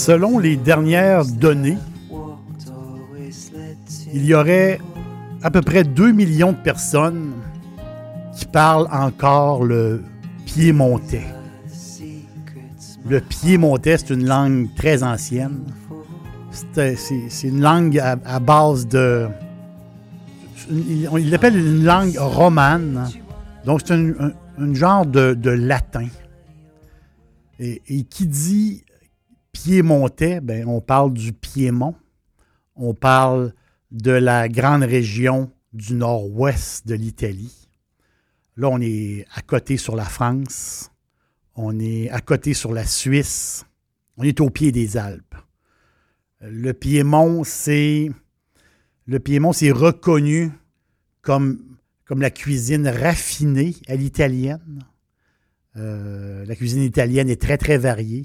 Selon les dernières données, il y aurait à peu près 2 millions de personnes qui parlent encore le piémontais. Le piémontais, c'est une langue très ancienne. C'est une langue à, base de... Il l'appelle une langue romane. Donc, c'est un, genre de, latin. Et, et, qui dit piémontais, ben, on parle du Piémont. On parle de la grande région du nord-ouest de l'Italie. Là, on est à côté sur la France, on est à côté sur la Suisse, on est au pied des Alpes. Le Piémont, c'est le Piémont, c'est reconnu comme, la cuisine raffinée à l'italienne. Euh, la cuisine italienne est très, très variée.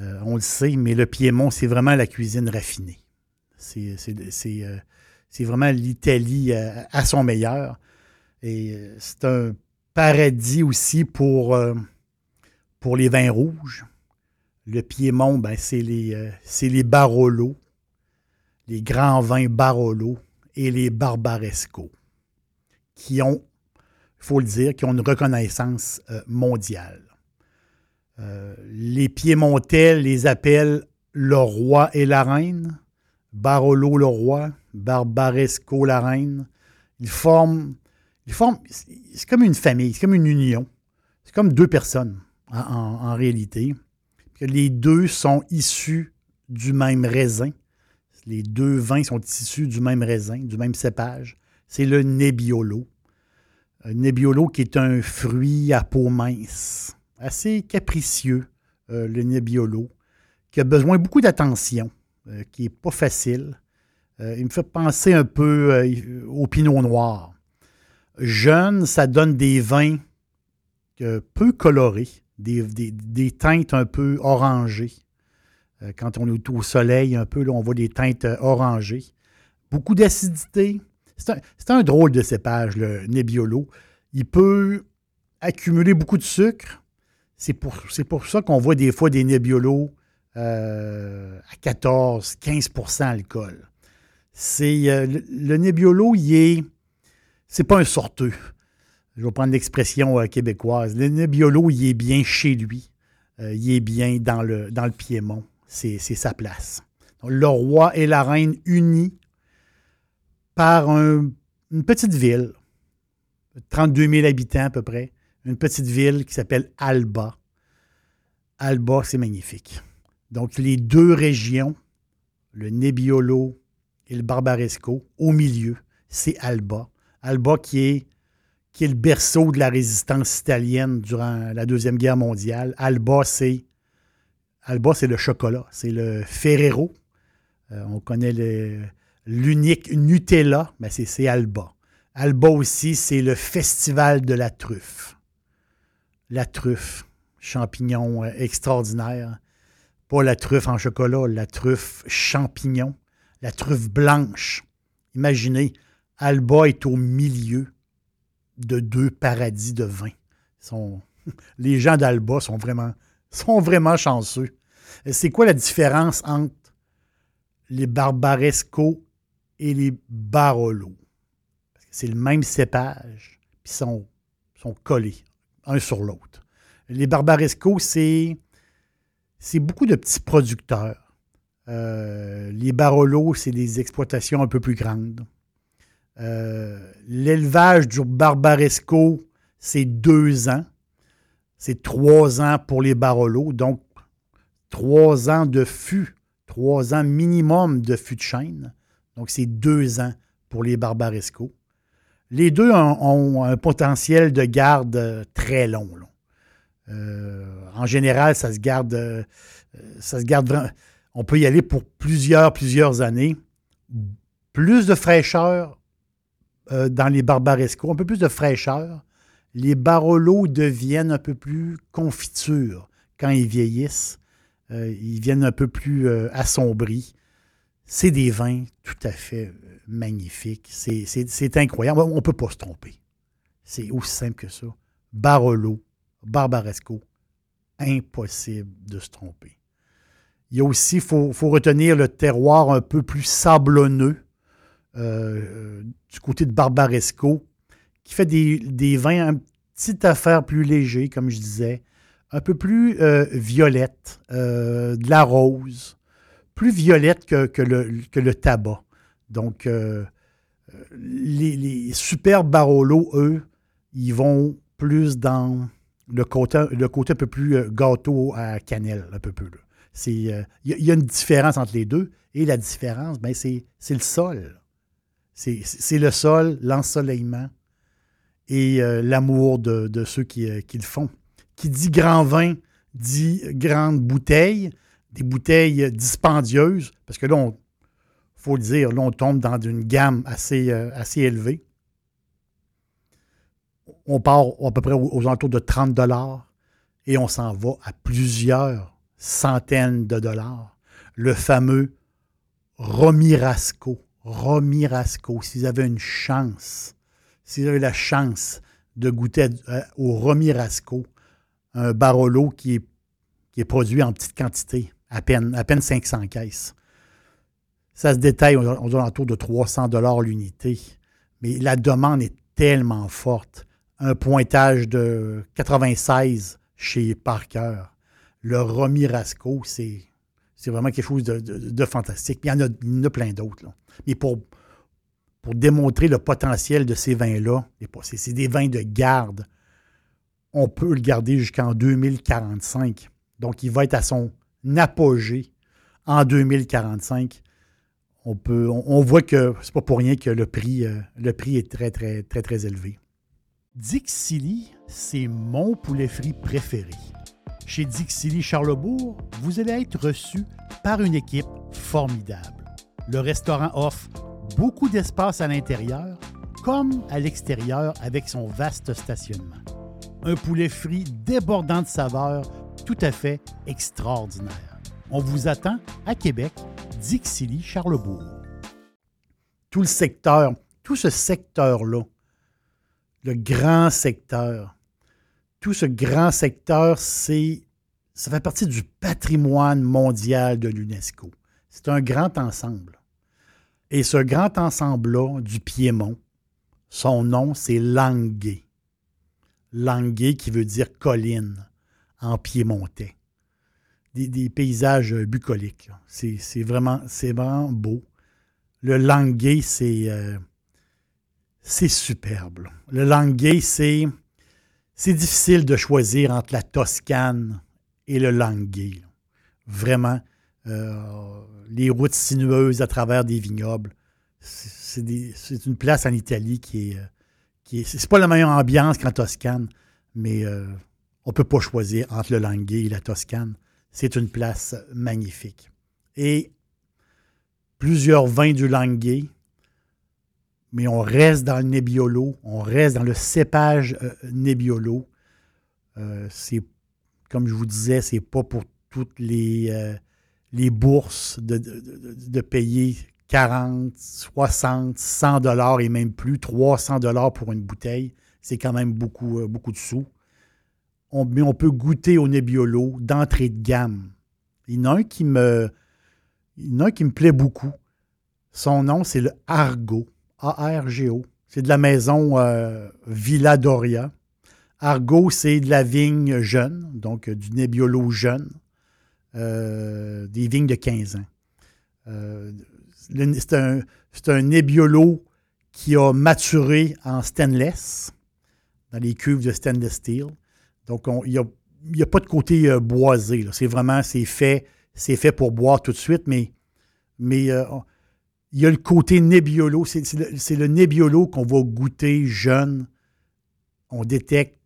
Euh, on le sait, mais le Piémont, c'est vraiment la cuisine raffinée. C'est euh, vraiment l'Italie euh, à, son meilleur. Et c'est un paradis aussi pour, pour les vins rouges. Le Piémont, ben, c'est les, les Barolo, les grands vins Barolo et les Barbaresco, qui ont, il faut le dire, qui ont une reconnaissance mondiale. Les Piémontais les appellent le roi et la reine. Barolo le roi, Barbaresco la reine. Ils forment, ils forment c'est comme une famille, c'est comme une union. C'est comme deux personnes en, réalité. Les deux sont issus du même raisin. Les deux vins sont issus du même raisin, du même cépage. C'est le Nebbiolo. Un Nebbiolo qui est un fruit à peau mince, assez capricieux, euh, le Nebbiolo, qui a besoin beaucoup d'attention. Euh, qui n'est pas facile. Euh, il me fait penser un peu au pinot noir. Jeune, ça donne des vins peu colorés, des, teintes un peu orangées. quand on est au soleil, un peu, là, on voit des teintes orangées. Beaucoup d'acidité. C'est un, drôle de cépage, le Nebbiolo. Il peut accumuler beaucoup de sucre. C'est pour, ça qu'on voit des fois des Nebbiolo euh, à 14, 15% alcool. C'est euh, le, Nebbiolo, il est c'est pas un sorteux. Je vais prendre l'expression euh, québécoise. Le Nebbiolo, il est bien chez lui. il est bien dans le, dans le Piémont. C'est sa place. le roi et la reine unis par une petite ville, 32 000 habitants à peu près, une petite ville qui s'appelle Alba. Alba, c'est magnifique. Donc, les deux régions, le Nebbiolo et le Barbaresco, au milieu, c'est Alba. Alba qui est, le berceau de la résistance italienne durant la Deuxième Guerre mondiale. Alba, c'est Alba, c'est le chocolat, c'est le Ferrero. Euh, on connaît l'unique Nutella, mais c'est Alba. Alba aussi, c'est le festival de la truffe. La truffe, champignon euh, extraordinaire. Pas la truffe en chocolat, la truffe champignon, la truffe blanche. Imaginez, Alba est au milieu de deux paradis de vin. les gens d'Alba sont vraiment, chanceux. C'est quoi la différence entre les Barbaresco et les Barolo? C'est le même cépage, puis sont, sont collés un sur l'autre. Les Barbaresco, c'est beaucoup de petits producteurs. Euh, les Barolo, c'est des exploitations un peu plus grandes. Euh, l'élevage du Barbaresco, c'est deux ans. C'est trois ans pour les Barolo. Donc, trois ans de fût, trois ans minimum de fût de chêne. Donc, c'est deux ans pour les Barbaresco. Les deux ont, un potentiel de garde euh, très long. Euh, en général, ça se garde, euh, ça se garde On peut y aller pour plusieurs, plusieurs années. Plus de fraîcheur dans les Barbaresco, un peu plus de fraîcheur. Les Barolo deviennent un peu plus confitures quand ils vieillissent. ils viennent un peu plus assombris. C'est des vins tout à fait magnifique. C'est incroyable. On ne peut pas se tromper. C'est aussi simple que ça. Barolo, Barbaresco, impossible de se tromper. Il y a aussi, il faut, retenir le terroir un peu plus sablonneux euh, du côté de Barbaresco, qui fait des, vins un petit affaire plus léger, comme je disais, un peu plus euh, violette, euh, de la rose, plus violette que, le, que le tabac. Donc, euh, les, super Barolo, eux, ils vont plus dans le côté, le côté un peu plus euh, gâteau à cannelle, un peu plus. Il y, a une différence entre les deux. Et la différence, ben, c'est le sol. C'est le sol, l'ensoleillement et euh, l'amour de, ceux qui, qui, le font. Qui dit grand vin, dit grande bouteille, des bouteilles dispendieuses, parce que là, on, faut le dire, là, on tombe dans une gamme assez, euh, élevée. On part à peu près aux, alentours de 30 dollars et on s'en va à plusieurs centaines de dollars. Le fameux Romirasco. Romirasco. Si vous avez une chance, si vous avez la chance de goûter euh, au Romirasco, un Barolo qui qui est produit en petite quantité, à peine, à peine 500 caisses. Ça se détaille aux, alentours de 300 dollars l'unité. Mais la demande est tellement forte. Un pointage de 96 chez Parker. Le Romirasco, c'est, c'est vraiment quelque chose de, fantastique. il y en a, plein d'autres. Mais pour, pour démontrer le potentiel de ces vins-là, c'est des vins de garde. On peut le garder jusqu'en 2045. Donc, il va être à son apogée en 2045 on, voit que c'est pas pour rien que le prix, euh, le prix est très, très, très, très élevé. Dixili, c'est mon poulet frit préféré. Chez Dixili Charlebourg, vous allez être reçu par une équipe formidable. Le restaurant offre beaucoup d'espace à l'intérieur comme à l'extérieur avec son vaste stationnement. Un poulet frit débordant de saveurs tout à fait extraordinaire. On vous attend à Québec Dixilly, Charlebourg. Tout le secteur, tout ce secteur-là, le grand secteur, tout ce grand secteur, c'est, ça fait partie du patrimoine mondial de l'UNESCO. C'est un grand ensemble. Et ce grand ensemble-là du Piémont, son nom, c'est Languet. Languet qui veut dire colline en piémontais des, paysages bucoliques. C'est vraiment, vraiment beau. Le Languet, c'est euh, c'est superbe. Le Languet, c'est c'est difficile de choisir entre la Toscane et le Languet. Vraiment, euh, les routes sinueuses à travers des vignobles. C'est une place en Italie qui est. Euh, qui est c'est pas la meilleure ambiance qu'en Toscane, mais on ne peut pas choisir entre le Languet et la Toscane. C'est une place magnifique. Et plusieurs vins du Languet, mais on reste dans le Nebbiolo, on reste dans le cépage euh, Nebbiolo. Euh, c'est, comme je vous disais, c'est pas pour toutes les, euh, bourses de, payer 40, 60, 100 dollars et même plus, 300 dollars pour une bouteille. C'est quand même beaucoup de sous on, peut goûter au Nebbiolo d'entrée de gamme. Il y en a un qui me, plaît beaucoup. Son nom, c'est le Argo. A-R-G-O. C'est de la maison euh, Villa Doria. Argo, c'est de la vigne jeune, donc euh, du Nebbiolo jeune. euh, des vignes de 15 ans. C'est un, un Nebbiolo qui a maturé en stainless, dans les cuves de stainless steel. Donc, il n'y a, pas de côté euh, boisé. C'est vraiment, c'est fait, c'est fait pour boire tout de suite, mais, mais il y a le côté Nebbiolo. C'est le, le Nebbiolo qu'on va goûter jeune. On détecte,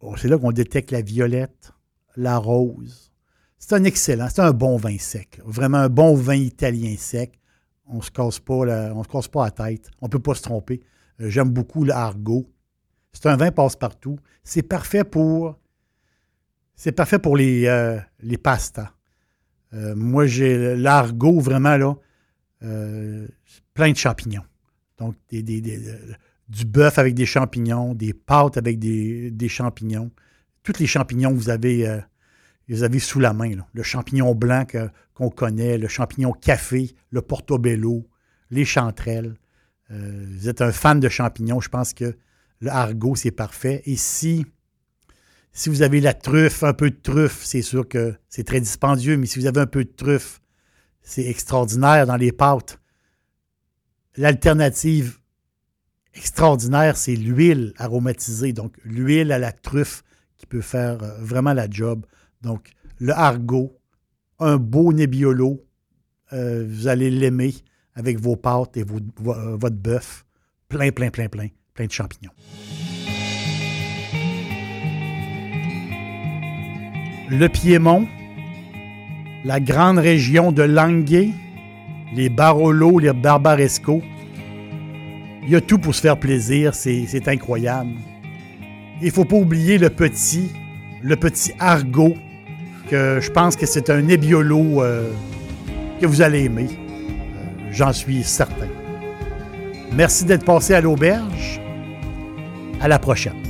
oh, c'est là qu'on détecte la violette, la rose. C'est un excellent, c'est un bon vin sec. Vraiment un bon vin italien sec. On ne se casse pas se casse pas la tête. On ne peut pas se tromper. Euh, j'aime beaucoup l'argot. C'est un vin passe-partout. C'est parfait pour. C'est parfait pour les, euh, les pastas. Euh, moi, j'ai l'argot vraiment là. plein de champignons. Donc, du bœuf avec des champignons, des pâtes avec des, champignons. Tous les champignons vous avez vous avez sous la main. Le champignon blanc qu'on connaît, le champignon café, le portobello, les chanterelles. Euh, vous êtes un fan de champignons, je pense que le argot, c'est parfait. Et si, si vous avez la truffe, un peu de truffe, c'est sûr que c'est très dispendieux, mais si vous avez un peu de truffe, c'est extraordinaire dans les pâtes. L'alternative extraordinaire, c'est l'huile aromatisée. Donc, l'huile à la truffe qui peut faire euh, vraiment la job. Donc, le argot, un beau Nebbiolo, euh, vous allez l'aimer avec vos pâtes et euh, votre bœuf. Plein, plein, plein, plein, Le Piémont, la grande région de Languet, les Barolo, les Barbaresco. Il y a tout pour se faire plaisir, c'est incroyable. Il faut pas oublier le petit, le petit argot je pense que c'est un Nebbiolo euh, que vous allez aimer. Euh, j'en suis certain. Merci d'être passé à l'auberge. À la prochaine.